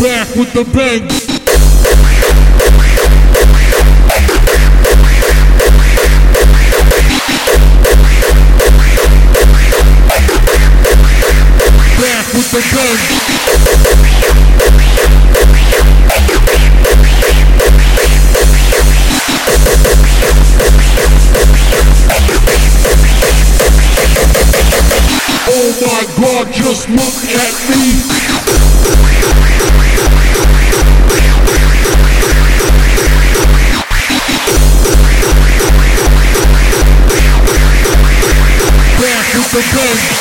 Back with the. Back with the bang. Oh my god, just look at me. African.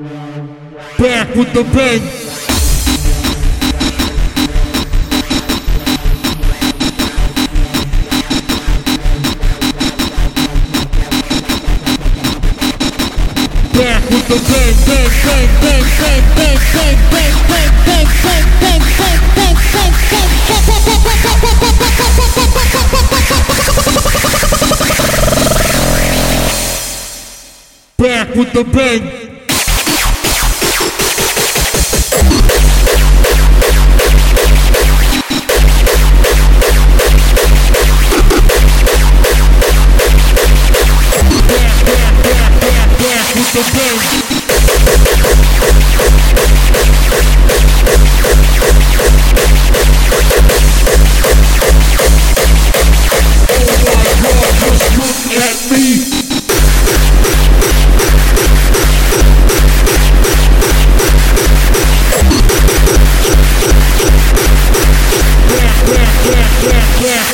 Back with the bang. Back with the bang, bang, bang, bang, bang, bang, bang, bang, bang, bang, bang, bang, bang, bang, bang, bang. Back with the bang.